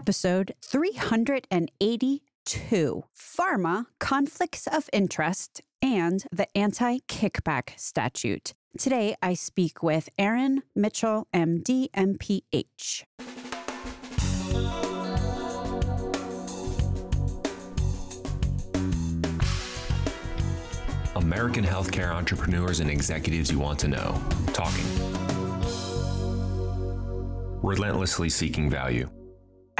episode 382 Pharma Conflicts of Interest and the Anti Kickback Statute. Today, I speak with Aaron Mitchell, MD, MPH. American healthcare entrepreneurs and executives you want to know. Talking. Relentlessly seeking value.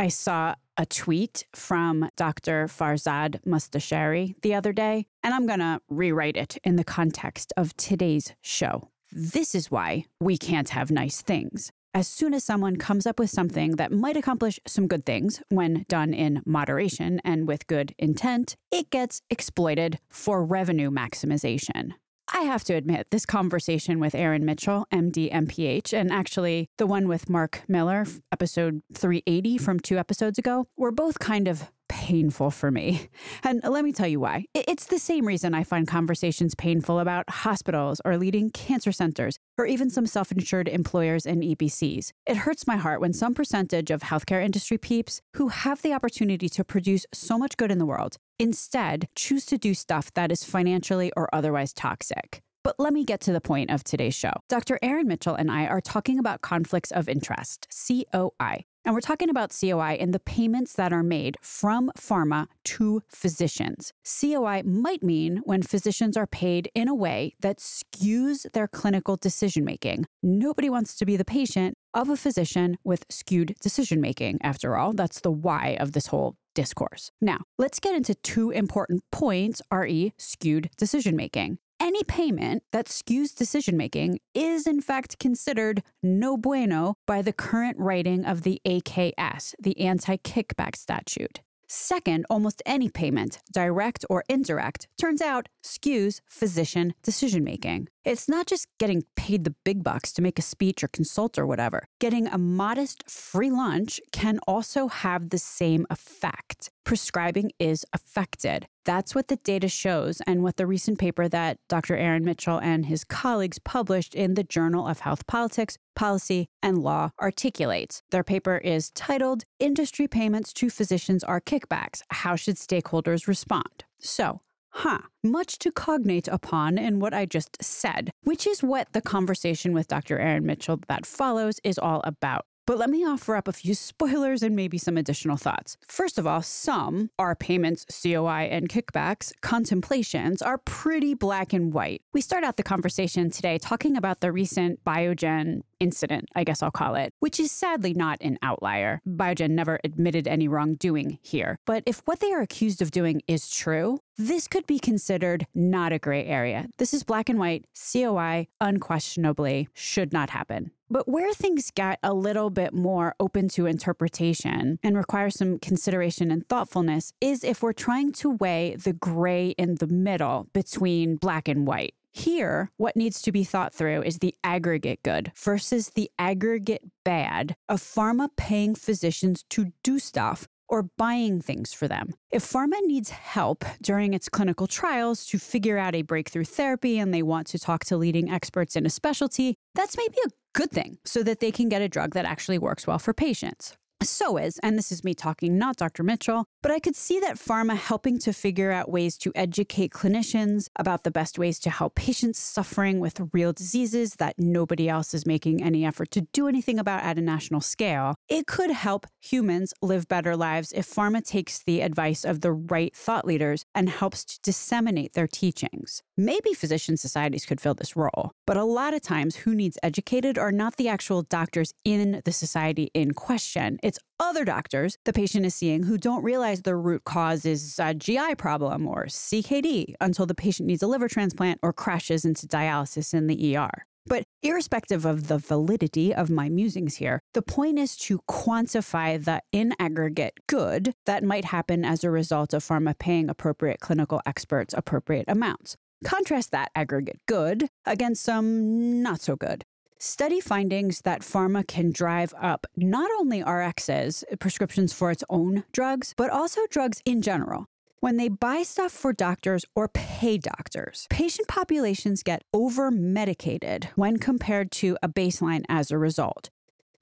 I saw a tweet from Dr. Farzad Mostashari the other day, and I'm going to rewrite it in the context of today's show. This is why we can't have nice things as soon as someone comes up with something that might accomplish some good things when done in moderation and with good intent, it gets exploited for revenue maximization. I have to admit, this conversation with Aaron Mitchell, MD, MPH, and actually the one with Mark Miller, episode 380 from two episodes ago, were both kind of painful for me. And let me tell you why. It's the same reason I find conversations painful about hospitals or leading cancer centers or even some self insured employers and EBCs. It hurts my heart when some percentage of healthcare industry peeps who have the opportunity to produce so much good in the world instead choose to do stuff that is financially or otherwise toxic. But let me get to the point of today's show. Dr. Aaron Mitchell and I are talking about conflicts of interest, COI, and we're talking about COI and the payments that are made from pharma to physicians. COI might mean when physicians are paid in a way that skews their clinical decision making. Nobody wants to be the patient of a physician with skewed decision making. After all, that's the why of this whole discourse. Now, let's get into two important points, re skewed decision making any payment that skews decision making is in fact considered no bueno by the current writing of the AKS, the anti kickback statute. Second, almost any payment, direct or indirect, turns out skews physician decision making. It's not just getting paid the big bucks to make a speech or consult or whatever. Getting a modest free lunch can also have the same effect. Prescribing is affected. That's what the data shows, and what the recent paper that Dr. Aaron Mitchell and his colleagues published in the Journal of Health Politics, Policy, and Law articulates. Their paper is titled Industry Payments to Physicians Are Kickbacks How Should Stakeholders Respond? So, Huh, much to cognate upon in what I just said, which is what the conversation with Dr. Aaron Mitchell that follows is all about. But let me offer up a few spoilers and maybe some additional thoughts. First of all, some, our payments, COI, and kickbacks, contemplations are pretty black and white. We start out the conversation today talking about the recent Biogen incident, I guess I'll call it, which is sadly not an outlier. Biogen never admitted any wrongdoing here. But if what they are accused of doing is true, this could be considered not a gray area. This is black and white. COI unquestionably should not happen. But where things get a little bit more open to interpretation and require some consideration and thoughtfulness is if we're trying to weigh the gray in the middle between black and white. Here, what needs to be thought through is the aggregate good versus the aggregate bad of pharma paying physicians to do stuff or buying things for them. If pharma needs help during its clinical trials to figure out a breakthrough therapy and they want to talk to leading experts in a specialty, that's maybe a good thing so that they can get a drug that actually works well for patients. So is, and this is me talking, not Dr. Mitchell, but I could see that pharma helping to figure out ways to educate clinicians about the best ways to help patients suffering with real diseases that nobody else is making any effort to do anything about at a national scale. It could help humans live better lives if pharma takes the advice of the right thought leaders and helps to disseminate their teachings. Maybe physician societies could fill this role, but a lot of times who needs educated are not the actual doctors in the society in question. It's other doctors the patient is seeing who don't realize the root cause is a GI problem or CKD until the patient needs a liver transplant or crashes into dialysis in the ER. But irrespective of the validity of my musings here, the point is to quantify the in aggregate good that might happen as a result of pharma paying appropriate clinical experts appropriate amounts. Contrast that aggregate good against some not so good. Study findings that pharma can drive up not only RXs, prescriptions for its own drugs, but also drugs in general. When they buy stuff for doctors or pay doctors, patient populations get over medicated when compared to a baseline as a result.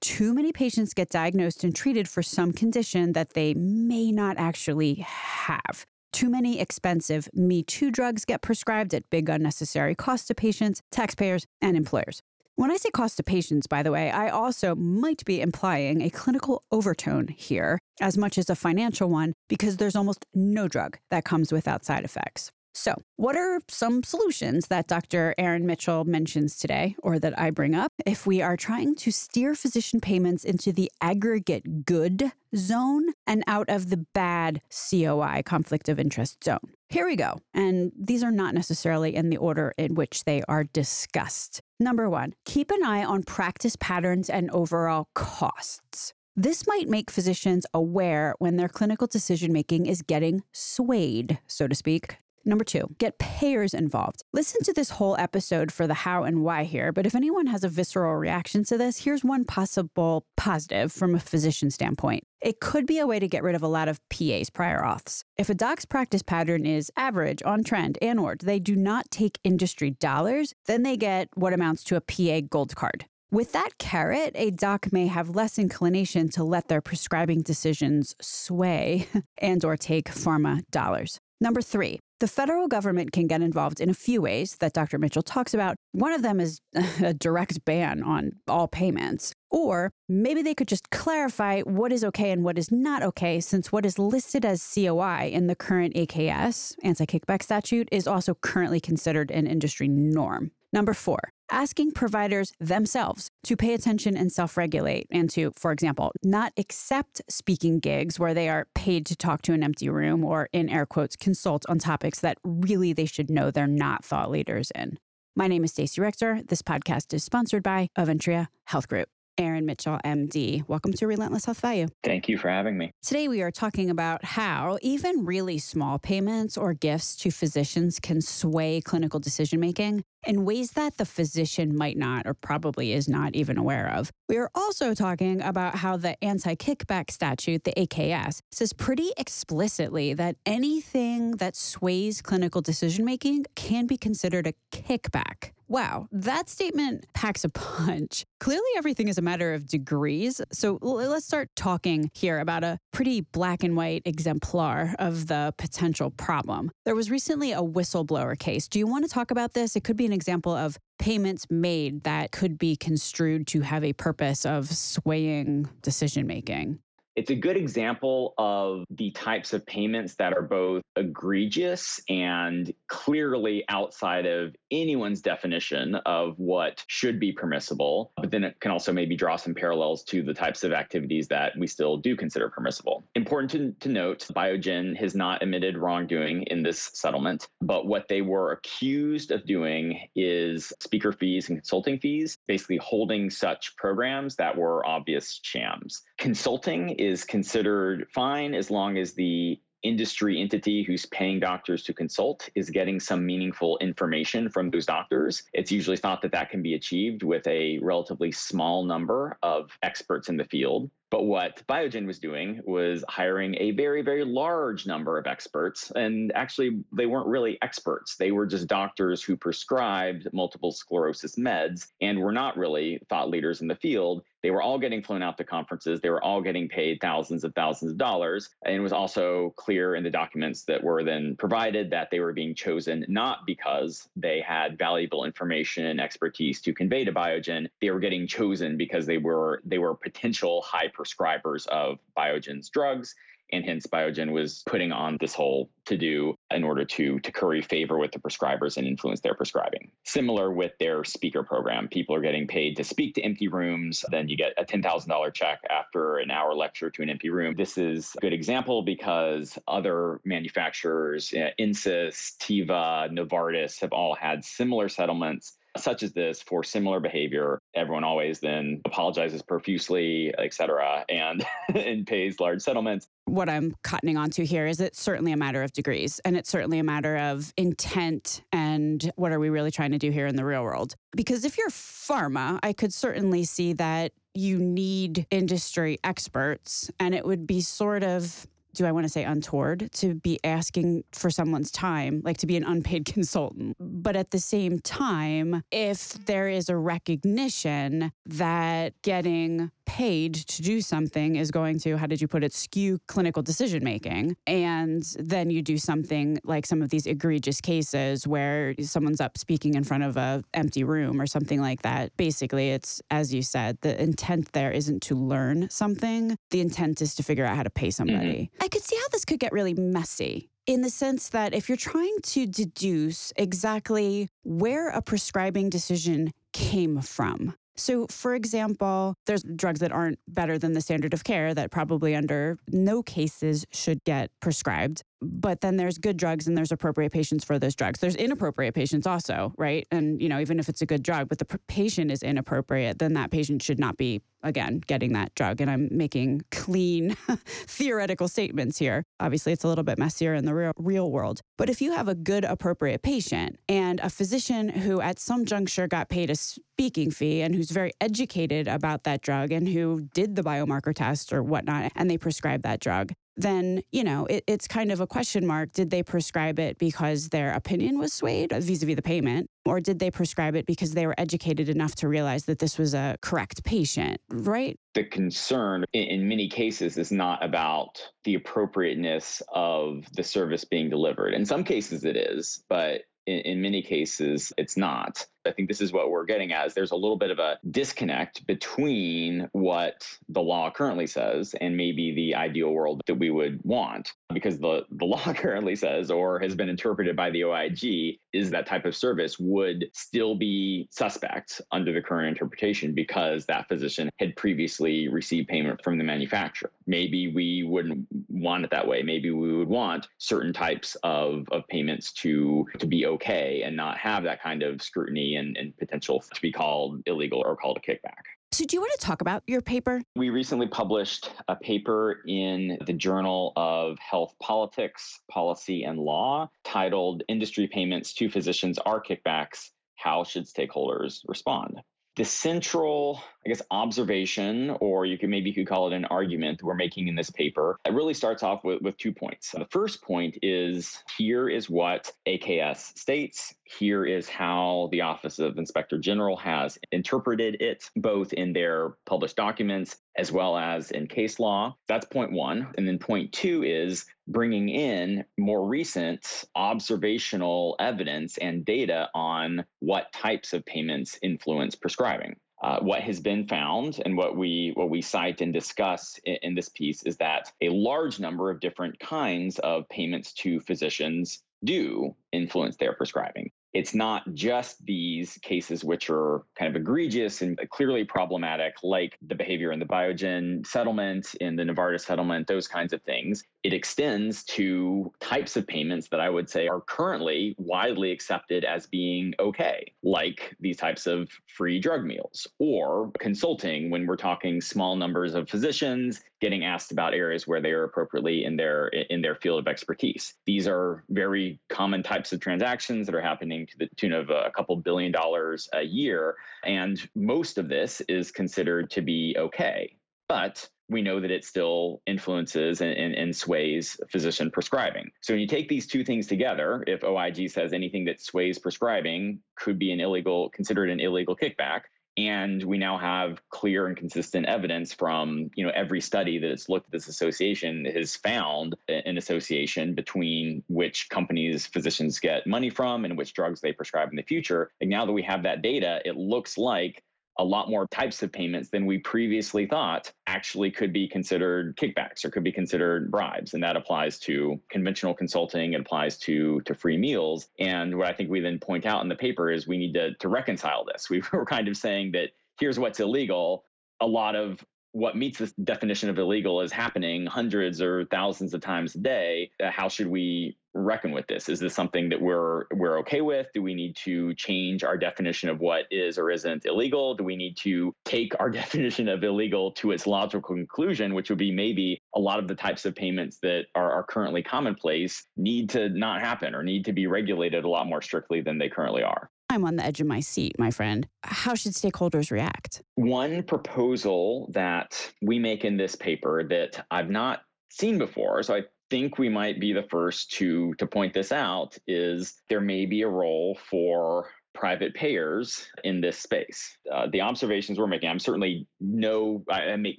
too many patients get diagnosed and treated for some condition that they may not actually have. Too many expensive Me Too drugs get prescribed at big unnecessary cost to patients, taxpayers, and employers. When I say cost to patients, by the way, I also might be implying a clinical overtone here as much as a financial one because there's almost no drug that comes without side effects. So, what are some solutions that Dr. Aaron Mitchell mentions today, or that I bring up, if we are trying to steer physician payments into the aggregate good zone and out of the bad COI, conflict of interest zone? Here we go. And these are not necessarily in the order in which they are discussed. Number one, keep an eye on practice patterns and overall costs. This might make physicians aware when their clinical decision making is getting swayed, so to speak, Number two, get payers involved. Listen to this whole episode for the how and why here, but if anyone has a visceral reaction to this, here's one possible positive from a physician standpoint. It could be a way to get rid of a lot of PA's prior auths. If a doc's practice pattern is average, on trend, and or they do not take industry dollars, then they get what amounts to a PA gold card. With that carrot, a doc may have less inclination to let their prescribing decisions sway and or take pharma dollars. Number 3, the federal government can get involved in a few ways that Dr. Mitchell talks about. One of them is a direct ban on all payments. Or maybe they could just clarify what is okay and what is not okay, since what is listed as COI in the current AKS, anti kickback statute, is also currently considered an industry norm. Number four, asking providers themselves to pay attention and self regulate and to, for example, not accept speaking gigs where they are paid to talk to an empty room or, in air quotes, consult on topics that really they should know they're not thought leaders in. My name is Stacey Richter. This podcast is sponsored by Aventria Health Group. Aaron Mitchell, MD. Welcome to Relentless Health Value. Thank you for having me. Today, we are talking about how even really small payments or gifts to physicians can sway clinical decision making in ways that the physician might not or probably is not even aware of. We are also talking about how the anti kickback statute, the AKS, says pretty explicitly that anything that sways clinical decision making can be considered a kickback. Wow, that statement packs a punch. Clearly, everything is a matter of degrees. So let's start talking here about a pretty black and white exemplar of the potential problem. There was recently a whistleblower case. Do you want to talk about this? It could be an example of payments made that could be construed to have a purpose of swaying decision making. It's a good example of the types of payments that are both egregious and clearly outside of anyone's definition of what should be permissible. But then it can also maybe draw some parallels to the types of activities that we still do consider permissible. Important to, to note Biogen has not admitted wrongdoing in this settlement, but what they were accused of doing is speaker fees and consulting fees, basically holding such programs that were obvious shams. Consulting is considered fine as long as the industry entity who's paying doctors to consult is getting some meaningful information from those doctors. It's usually thought that that can be achieved with a relatively small number of experts in the field. But what Biogen was doing was hiring a very, very large number of experts. And actually, they weren't really experts. They were just doctors who prescribed multiple sclerosis meds and were not really thought leaders in the field. They were all getting flown out to conferences. They were all getting paid thousands of thousands of dollars. And it was also clear in the documents that were then provided that they were being chosen not because they had valuable information and expertise to convey to Biogen. They were getting chosen because they were they were potential high prescribers of Biogen's drugs and hence Biogen was putting on this whole to do in order to to curry favor with the prescribers and influence their prescribing. Similar with their speaker program, people are getting paid to speak to empty rooms. Then you get a ten thousand dollar check after an hour lecture to an empty room. This is a good example because other manufacturers, uh, Insys, Teva, Novartis, have all had similar settlements such as this for similar behavior everyone always then apologizes profusely et cetera and and pays large settlements. What i'm cottoning onto here is it's certainly a matter of degrees and it's certainly a matter of intent and what are we really trying to do here in the real world? Because if you're pharma i could certainly see that you need industry experts and it would be sort of do I want to say untoward to be asking for someone's time, like to be an unpaid consultant. But at the same time, if there is a recognition that getting paid to do something is going to, how did you put it, skew clinical decision making. And then you do something like some of these egregious cases where someone's up speaking in front of a empty room or something like that. Basically, it's as you said, the intent there isn't to learn something. The intent is to figure out how to pay somebody. Mm-hmm. I could see how this could get really messy in the sense that if you're trying to deduce exactly where a prescribing decision came from, so, for example, there's drugs that aren't better than the standard of care that probably under no cases should get prescribed but then there's good drugs and there's appropriate patients for those drugs. There's inappropriate patients also, right? And you know, even if it's a good drug, but the patient is inappropriate, then that patient should not be again getting that drug. And I'm making clean theoretical statements here. Obviously, it's a little bit messier in the real, real world. But if you have a good appropriate patient and a physician who at some juncture got paid a speaking fee and who's very educated about that drug and who did the biomarker test or whatnot, and they prescribe that drug, then, you know, it, it's kind of a question mark. Did they prescribe it because their opinion was swayed vis a vis the payment? Or did they prescribe it because they were educated enough to realize that this was a correct patient, right? The concern in, many cases is not about the appropriateness of the service being delivered. In some cases, it is, but in many cases, it's not. I think this is what we're getting at is there's a little bit of a disconnect between what the law currently says and maybe the ideal world that we would want. Because the, the law currently says, or has been interpreted by the OIG, is that type of service would still be suspect under the current interpretation because that physician had previously received payment from the manufacturer. Maybe we wouldn't want it that way. Maybe we would want certain types of, of payments to, to be okay and not have that kind of scrutiny and, and potential to be called illegal or called a kickback. So, do you want to talk about your paper? We recently published a paper in the Journal of Health Politics, Policy, and Law titled Industry Payments to Physicians Are Kickbacks How Should Stakeholders Respond? The central, I guess, observation, or you could maybe you could call it an argument that we're making in this paper, it really starts off with, with two points. The first point is here is what AKS states. Here is how the Office of Inspector General has interpreted it, both in their published documents as well as in case law. That's point one. And then point two is bringing in more recent observational evidence and data on what types of payments influence prescribing. Uh, what has been found and what we what we cite and discuss in, in this piece is that a large number of different kinds of payments to physicians do influence their prescribing it's not just these cases which are kind of egregious and clearly problematic, like the behavior in the Biogen settlement, in the Novartis settlement, those kinds of things. It extends to types of payments that I would say are currently widely accepted as being okay, like these types of free drug meals or consulting when we're talking small numbers of physicians getting asked about areas where they are appropriately in their in their field of expertise. These are very common types of transactions that are happening to the tune of a couple billion dollars a year, and most of this is considered to be okay. But we know that it still influences and, and, and, sways physician prescribing. So when you take these two things together, if OIG says anything that sways prescribing could be an illegal, considered an illegal kickback, and we now have clear and consistent evidence from you know every study that has looked at this association has found an association between which companies physicians get money from and which drugs they prescribe in the future and now that we have that data it looks like a lot more types of payments than we previously thought actually could be considered kickbacks or could be considered bribes. And that applies to conventional consulting, it applies to, to free meals. And what I think we then point out in the paper is we need to, to reconcile this. We were kind of saying that here's what's illegal. A lot of what meets this definition of illegal is happening hundreds or thousands of times a day. Uh, how should we reckon with this? Is this something that we're we're okay with? Do we need to change our definition of what is or isn't illegal? Do we need to take our definition of illegal to its logical conclusion, which would be maybe a lot of the types of payments that are, are currently commonplace need to not happen or need to be regulated a lot more strictly than they currently are? I'm on the edge of my seat, my friend. How should stakeholders react? One proposal that we make in this paper that I've not seen before. So I think we might be the first to to point this out is there may be a role for private payers in this space. Uh, the observations we're making, I'm certainly no, I make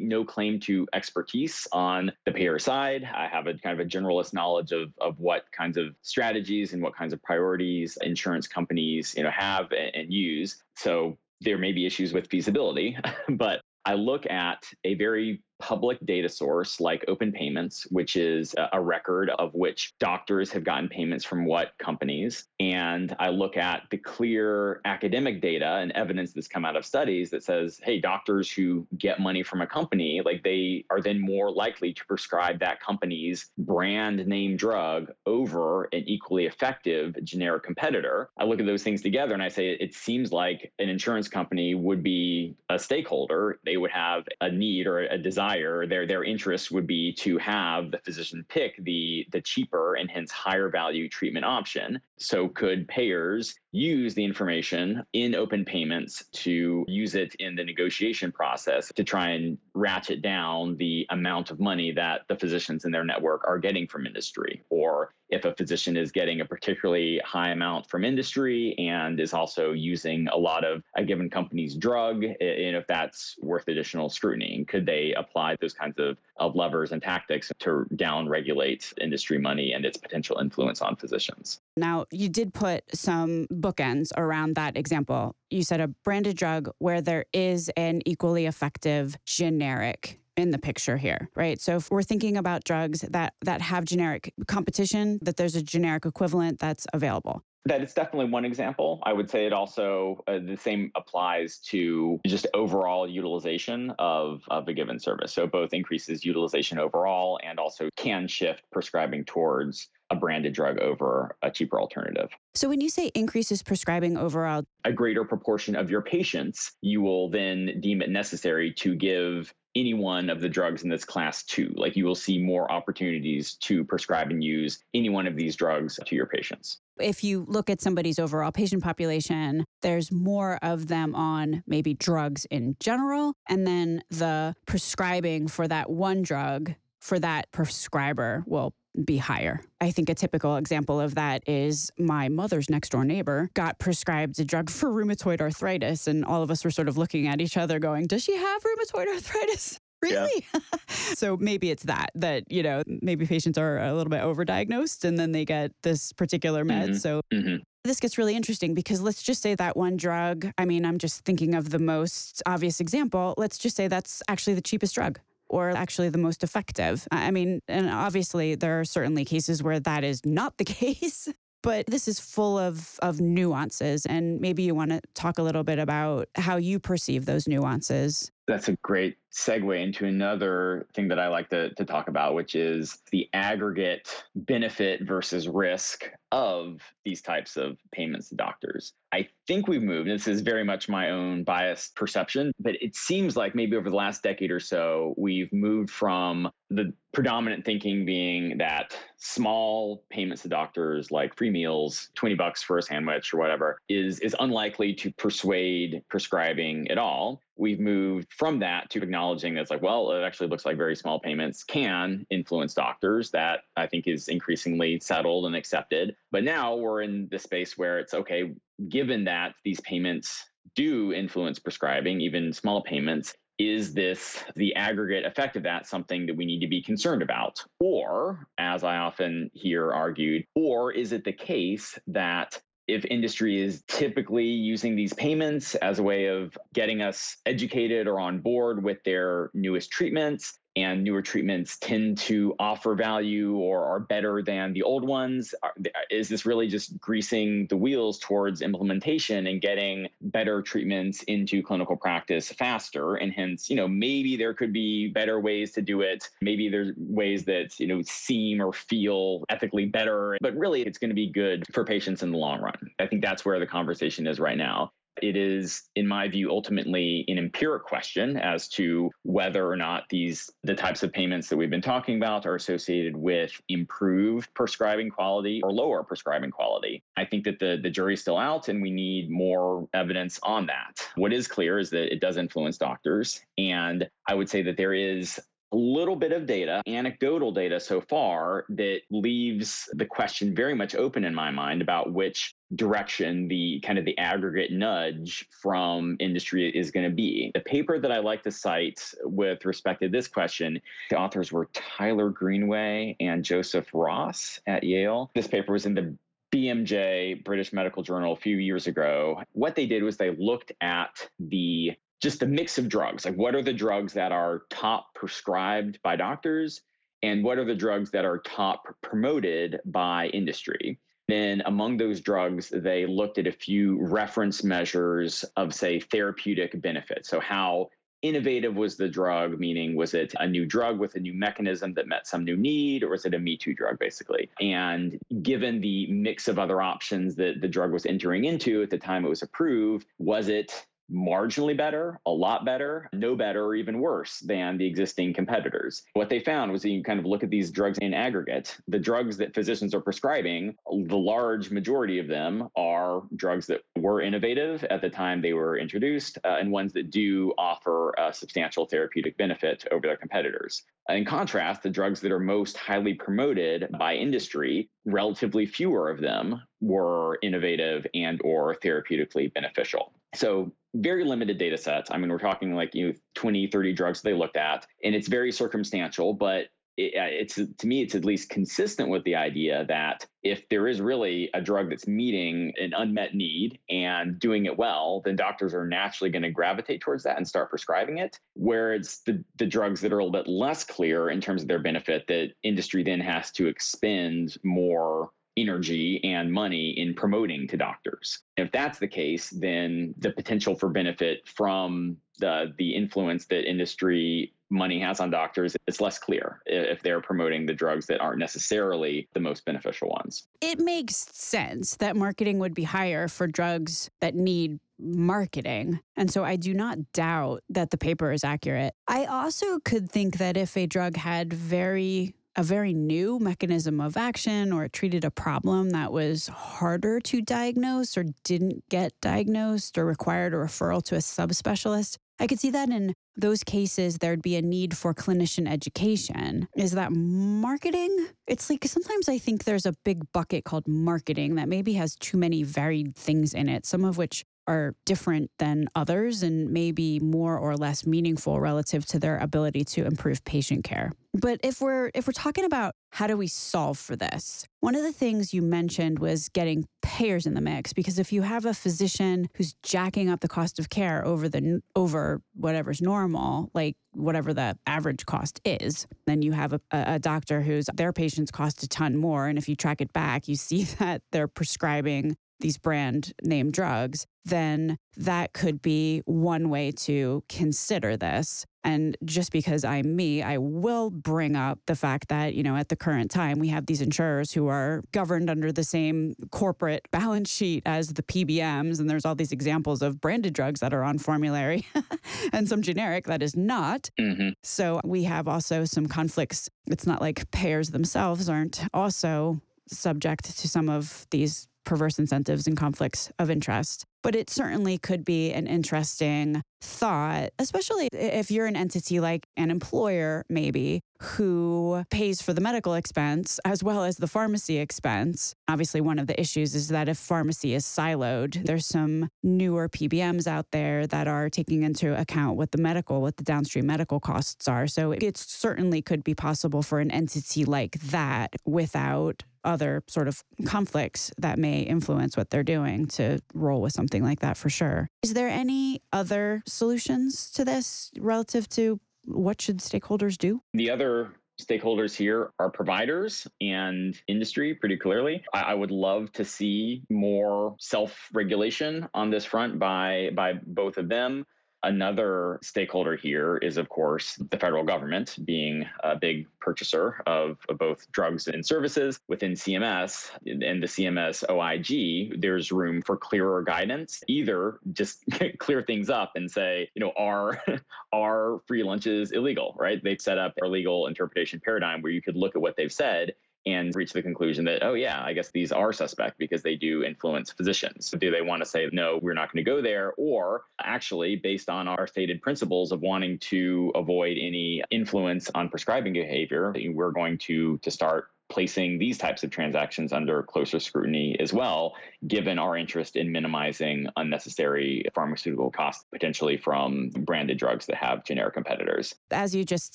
no claim to expertise on the payer side. I have a kind of a generalist knowledge of, of what kinds of strategies and what kinds of priorities insurance companies, you know, have and, and use. So there may be issues with feasibility, but I look at a very public data source like Open Payments, which is a record of which doctors have gotten payments from what companies. And I look at the clear academic data and evidence that's come out of studies that says, hey, doctors who get money from a company, like they are then more likely to prescribe that company's brand name drug over an equally effective generic competitor. I look at those things together and I say, it seems like an insurance company would be a stakeholder. They would have a need or a desire desire, their their interest would be to have the physician pick the the cheaper and hence higher value treatment option. So could payers use the information in open payments to use it in the negotiation process to try and ratchet down the amount of money that the physicians in their network are getting from industry? Or if a physician is getting a particularly high amount from industry and is also using a lot of a given company's drug and if that's worth additional scrutiny could they apply those kinds of, of levers and tactics to down regulate industry money and its potential influence on physicians now you did put some bookends around that example. You said a branded drug where there is an equally effective generic in the picture here, right? So if we're thinking about drugs that that have generic competition, that there's a generic equivalent that's available. That is definitely one example. I would say it also uh, the same applies to just overall utilization of, of a given service. So both increases utilization overall and also can shift prescribing towards a branded drug over a cheaper alternative. So, when you say increases prescribing overall, a greater proportion of your patients, you will then deem it necessary to give any one of the drugs in this class two. Like you will see more opportunities to prescribe and use any one of these drugs to your patients. If you look at somebody's overall patient population, there's more of them on maybe drugs in general. And then the prescribing for that one drug for that prescriber will be higher. I think a typical example of that is my mother's next door neighbor got prescribed a drug for rheumatoid arthritis. And all of us were sort of looking at each other going, Does she have rheumatoid arthritis? Really? Yeah. so maybe it's that, that, you know, maybe patients are a little bit overdiagnosed and then they get this particular med. Mm-hmm. So mm-hmm. This gets really interesting because let's just say that one drug, I mean, I'm just thinking of the most obvious example. Let's just say that's actually the cheapest drug or actually the most effective. I mean, and obviously there are certainly cases where that is not the case. But this is full of, of nuances. And maybe you want to talk a little bit about how you perceive those nuances. That's a great segue into another thing that I like to, to talk about, which is the aggregate benefit versus risk of these types of payments to doctors. I think we've moved, this is very much my own biased perception, but it seems like maybe over the last decade or so, we've moved from the predominant thinking being that small payments to doctors like free meals 20 bucks for a sandwich or whatever is is unlikely to persuade prescribing at all we've moved from that to acknowledging that it's like, well, it actually looks like very small payments can influence doctors. That I think is increasingly settled and accepted. But now we're in the space where it's okay, given that these payments do influence prescribing, even small payments, is this the aggregate effect of that something that we need to be concerned about? Or, as I often hear argued, or is it the case that if industry is typically using these payments as a way of getting us educated or on board with their newest treatments, and newer treatments tend to offer value or are better than the old ones? Uh, is this really just greasing the wheels towards implementation and getting better treatments into clinical practice faster? And hence, you know, maybe there could be better ways to do it. Maybe there's ways that, you know, seem or feel ethically better, but really it's going to be good for patients in the long run. I think that's where the conversation is right now. It is, in my view, ultimately an empiric question as to whether or not these the types of payments that we've been talking about are associated with improved prescribing quality or lower prescribing quality. I think that the the jury's still out, and we need more evidence on that. What is clear is that it does influence doctors, and I would say that there is a little bit of data, anecdotal data so far, that leaves the question very much open in my mind about which direction the kind of the aggregate nudge from industry is going to be. The paper that I like to cite with respect to this question, the authors were Tyler Greenway and Joseph Ross at Yale. This paper was in the BMJ, British Medical Journal, a few years ago. What they did was they looked at the just the mix of drugs. Like, what are the drugs that are top prescribed by doctors, and what are the drugs that are top promoted by industry? And then, among those drugs, they looked at a few reference measures of, say, therapeutic benefit. So, how innovative was the drug? Meaning, was it a new drug with a new mechanism that met some new need, or was it a Me Too drug, basically? And given the mix of other options that the drug was entering into at the time it was approved, was it marginally better, a lot better, no better, or even worse than the existing competitors. What they found was that you kind of look at these drugs in aggregate. The drugs that physicians are prescribing, the large majority of them are drugs that were innovative at the time they were introduced uh, and ones that do offer a substantial therapeutic benefit over their competitors. In contrast, the drugs that are most highly promoted by industry, relatively fewer of them were innovative and or therapeutically beneficial. So very limited data sets. I mean, we're talking like you know, 20, 30 drugs they looked at, and it's very circumstantial, but it, uh, it's to me it's at least consistent with the idea that if there is really a drug that's meeting an unmet need and doing it well then doctors are naturally going to gravitate towards that and start prescribing it where it's the, the drugs that are a little bit less clear in terms of their benefit that industry then has to expend more energy and money in promoting to doctors. If that's the case, then the potential for benefit from the the influence that industry money has on doctors it's less clear if they're promoting the drugs that aren't necessarily the most beneficial ones. It makes sense that marketing would be higher for drugs that need marketing. And so I do not doubt that the paper is accurate. I also could think that if a drug had very a very new mechanism of action or it treated a problem that was harder to diagnose or didn't get diagnosed or required a referral to a subspecialist. I could see that in those cases, there'd be a need for clinician education. Is that marketing? It's like sometimes I think there's a big bucket called marketing that maybe has too many varied things in it, some of which are different than others and maybe more or less meaningful relative to their ability to improve patient care. But if we're if we're talking about how do we solve for this? One of the things you mentioned was getting payers in the mix because if you have a physician who's jacking up the cost of care over the over whatever's normal, like whatever the average cost is, then you have a, a doctor whose their patients cost a ton more and if you track it back, you see that they're prescribing these brand name drugs, then that could be one way to consider this. And just because I'm me, I will bring up the fact that, you know, at the current time, we have these insurers who are governed under the same corporate balance sheet as the PBMs. And there's all these examples of branded drugs that are on formulary and some generic that is not. Mm-hmm. So we have also some conflicts. It's not like payers themselves aren't also subject to some of these perverse incentives and conflicts of interest. But it certainly could be an interesting thought, especially if you're an entity like an employer, maybe, who pays for the medical expense as well as the pharmacy expense. Obviously, one of the issues is that if pharmacy is siloed, there's some newer PBMs out there that are taking into account what the medical, what the downstream medical costs are. So it certainly could be possible for an entity like that without other sort of conflicts that may influence what they're doing to roll with something like that for sure. Is there any other solutions to this relative to what should stakeholders do? The other stakeholders here are providers and industry pretty clearly I, would love to see more self-regulation on this front by by both of them Another stakeholder here is, of course, the federal government being a big purchaser of, of, both drugs and services within CMS and the CMS OIG. There's room for clearer guidance. Either just clear things up and say, you know, are are free lunches illegal? Right? They've set up a legal interpretation paradigm where you could look at what they've said and reach the conclusion that, oh, yeah, I guess these are suspect because they do influence physicians. Do they want to say, no, we're not going to go there? Or actually, based on our stated principles of wanting to avoid any influence on prescribing behavior, we're going to, to start placing these types of transactions under closer scrutiny as well, given our interest in minimizing unnecessary pharmaceutical costs potentially from branded drugs that have generic competitors. As you just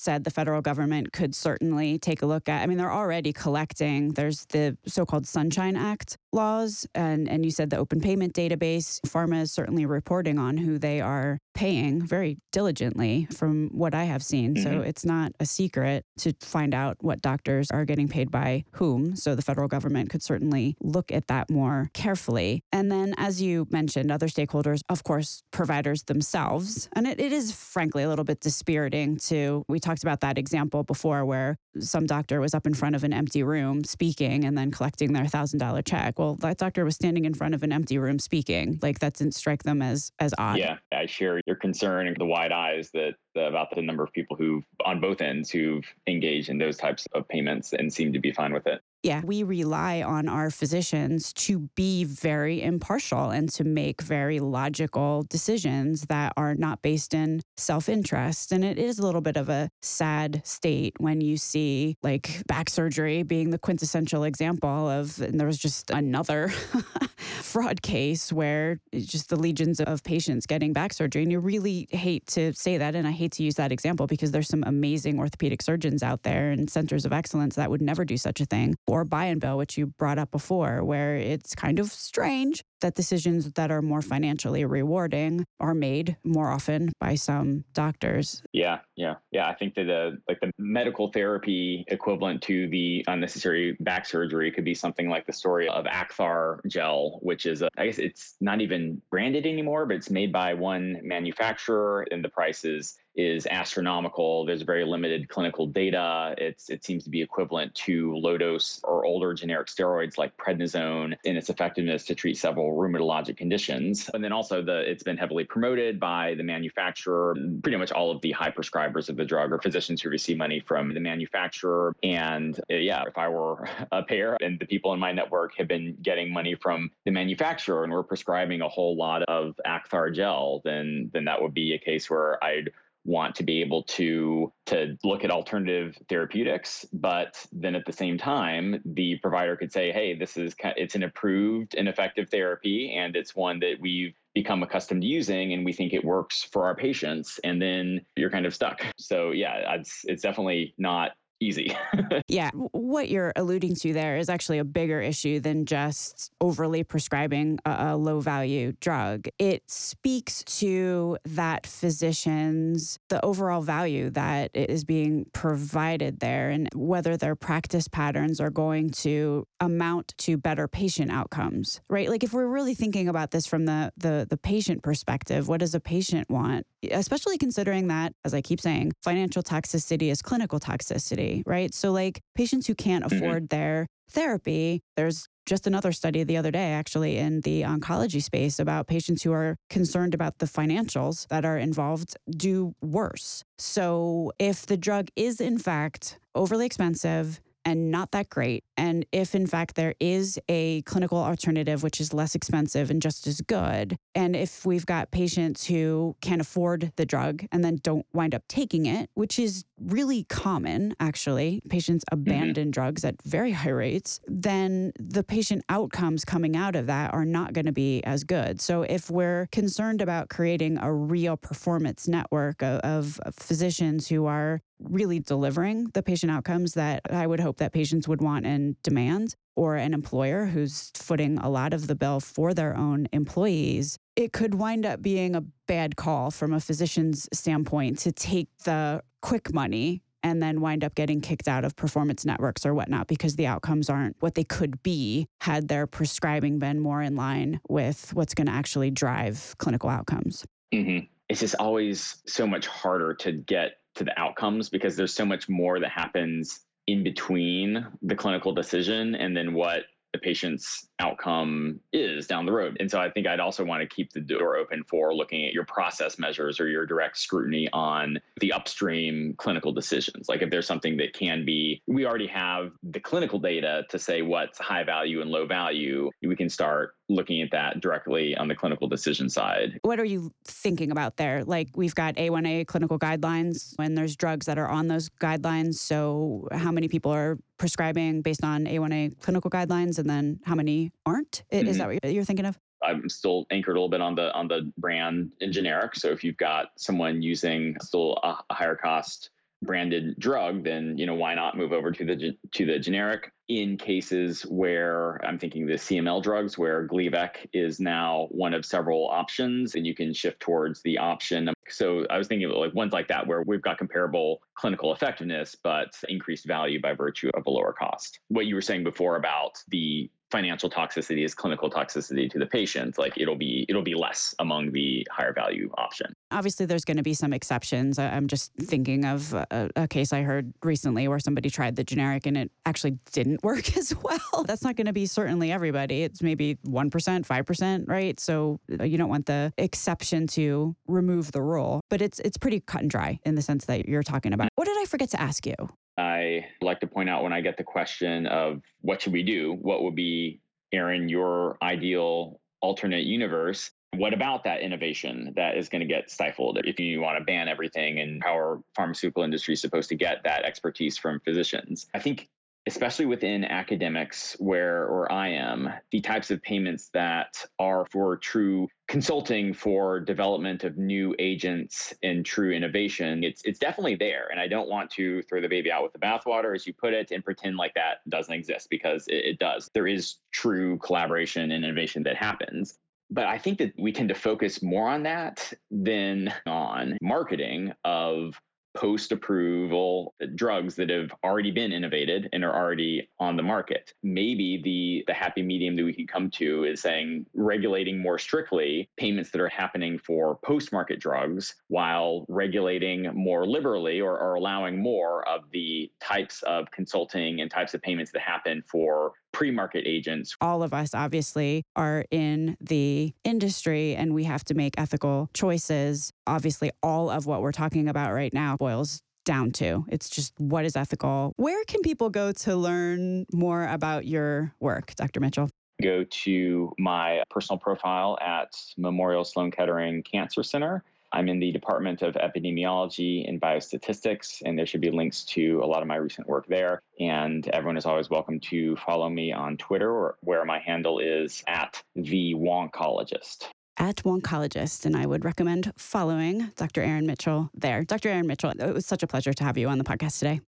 said, the federal government could certainly take a look at, I mean, they're already collecting, there's the so called Sunshine Act laws, and, and you said the open payment database. Pharma is certainly reporting on who they are paying very diligently from what I have seen. Mm-hmm. So it's not a secret to find out what doctors are getting paid by whom. So the federal government could certainly look at that more carefully. And then, as you mentioned, other stakeholders, of course, providers themselves. And it, it is frankly a little bit dispiriting to, we talked about that example before where some doctor was up in front of an empty room speaking and then collecting their $1,000 check. Well, that doctor was standing in front of an empty room speaking. Like that didn't strike them as as odd. Yeah, I share your concern and the wide eyes that about the number of people who on both ends who've engaged in those types of payments and seem to be fine with it. Yeah, we rely on our physicians to be very impartial and to make very logical decisions that are not based in self interest. And it is a little bit of a sad state when you see like back surgery being the quintessential example of, and there was just another fraud case where just the legions of patients getting back surgery. And you really hate to say that. And I hate to use that example because there's some amazing orthopedic surgeons out there and centers of excellence that would never do such a thing. Or buy and bill, which you brought up before, where it's kind of strange that decisions that are more financially rewarding are made more often by some doctors. Yeah, yeah, yeah. I think that the like the medical therapy equivalent to the unnecessary back surgery could be something like the story of Acthar gel, which is a, I guess it's not even branded anymore, but it's made by one manufacturer, and the price is is astronomical. There's very limited clinical data. It's it seems to be equivalent to low dose or older generic steroids like prednisone in its effectiveness to treat several rheumatologic conditions. And then also the it's been heavily promoted by the manufacturer. Pretty much all of the high prescribers of the drug are physicians who receive money from the manufacturer. And uh, yeah, if I were a payer and the people in my network have been getting money from the manufacturer and we're prescribing a whole lot of Acthar gel, then then that would be a case where I'd want to be able to to look at alternative therapeutics but then at the same time the provider could say hey this is it's an approved and effective therapy and it's one that we've become accustomed to using and we think it works for our patients and then you're kind of stuck. So yeah it's it's definitely not easy. yeah. What you're alluding to there is actually a bigger issue than just overly prescribing a, a, low value drug. It speaks to that physician's, the overall value that is being provided there and whether their practice patterns are going to amount to better patient outcomes, right? Like if we're really thinking about this from the, the, the patient perspective, what does a patient want? Especially considering that, as I keep saying, financial toxicity is clinical toxicity right? So, like patients who can't mm-hmm. afford mm-hmm. their therapy, there's just another study the other day, actually, in the oncology space about patients who are concerned about the financials that are involved do worse. So, if the drug is in fact overly expensive, and not that great. And if in fact there is a clinical alternative which is less expensive and just as good, and if we've got patients who can't afford the drug and then don't wind up taking it, which is really common actually, patients mm-hmm. abandon mm-hmm. drugs at very high rates, then the patient outcomes coming out of that are not going to be as good. So if we're concerned about creating a real performance network of, of physicians who are really delivering the patient outcomes that I would hope that patients would want and demand, or an employer who's footing a lot of the bill for their own employees, it could wind up being a bad call from a physician's standpoint to take the quick money and then wind up getting kicked out of performance networks or whatnot because the outcomes aren't what they could be had their prescribing been more in line with what's going to actually drive clinical outcomes. Mm-hmm. It's just always so much harder to get to the outcomes because there's so much more that happens in between the clinical decision and then what the patient's outcome is down the road. And so I think I'd also want to keep the door open for looking at your process measures or your direct scrutiny on the upstream clinical decisions. Like if there's something that can be, we already have the clinical data to say what's high value and low value, we can start looking at that directly on the clinical decision side. What are you thinking about there? Like we've got A1A clinical guidelines when there's drugs that are on those guidelines. So how many people are prescribing based on A1A clinical guidelines and then how many aren't? Mm-hmm. Is that what you're thinking of? I'm still anchored a little bit on the on the brand in generic. So if you've got someone using still a, a higher cost branded drug, then you know why not move over to the to the generic? In cases where I'm thinking the CML drugs, where Gleevec is now one of several options, and you can shift towards the option. So I was thinking like ones like that where we've got comparable clinical effectiveness, but increased value by virtue of a lower cost. What you were saying before about the financial toxicity is clinical toxicity to the patient like it'll be it'll be less among the higher value option. Obviously there's going to be some exceptions. I'm just thinking of a, a, case i heard recently where somebody tried the generic and it actually didn't work as well. That's not going to be certainly everybody. It's maybe 1% 5% right? So uh, you don't want the exception to remove the rule but it's it's pretty cut and dry in the sense that you're talking about. What did i forget to ask you I like to point out when I get the question of what should we do? What would be, Aaron, your ideal alternate universe? What about that innovation that is going to get stifled if you want to ban everything and how our pharmaceutical industry is supposed to get that expertise from physicians? I think especially within academics where or I am, the types of payments that are for true consulting for development of new agents and true innovation, it's it's definitely there. And I don't want to throw the baby out with the bathwater, as you put it, and pretend like that doesn't exist because it, it does. There is true collaboration and innovation that happens. But I think that we tend to focus more on that than on marketing of post approval drugs that have already been innovated and are already on the market. Maybe the, the happy medium that we can come to is saying regulating more strictly payments that are happening for post market drugs while regulating more liberally or, or allowing more of the types of consulting and types of payments that happen for pre market agents. All of us obviously are in the industry and we have to make ethical choices. Obviously, all of what we're talking about right now boils down to. It's just what is ethical. Where can people go to learn more about your work, Dr. Mitchell? Go to my personal profile at Memorial Sloan Kettering Cancer Center I'm in the Department of Epidemiology and Biostatistics, and there should be links to a lot of my recent work there. And everyone is always welcome to follow me on Twitter, where my handle is at the Wonkologist. At Wonkologist, and I would recommend following Dr. Aaron Mitchell there. Dr. Aaron Mitchell, it was such a pleasure to have you on the podcast today.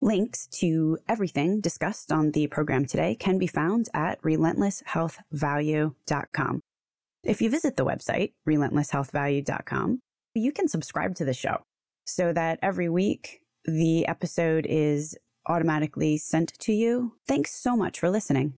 Links to everything discussed on the program today can be found at relentlesshealthvalue.com. If you visit the website, relentlesshealthvalue.com, you can subscribe to the show so that every week the episode is automatically sent to you. Thanks so much for listening.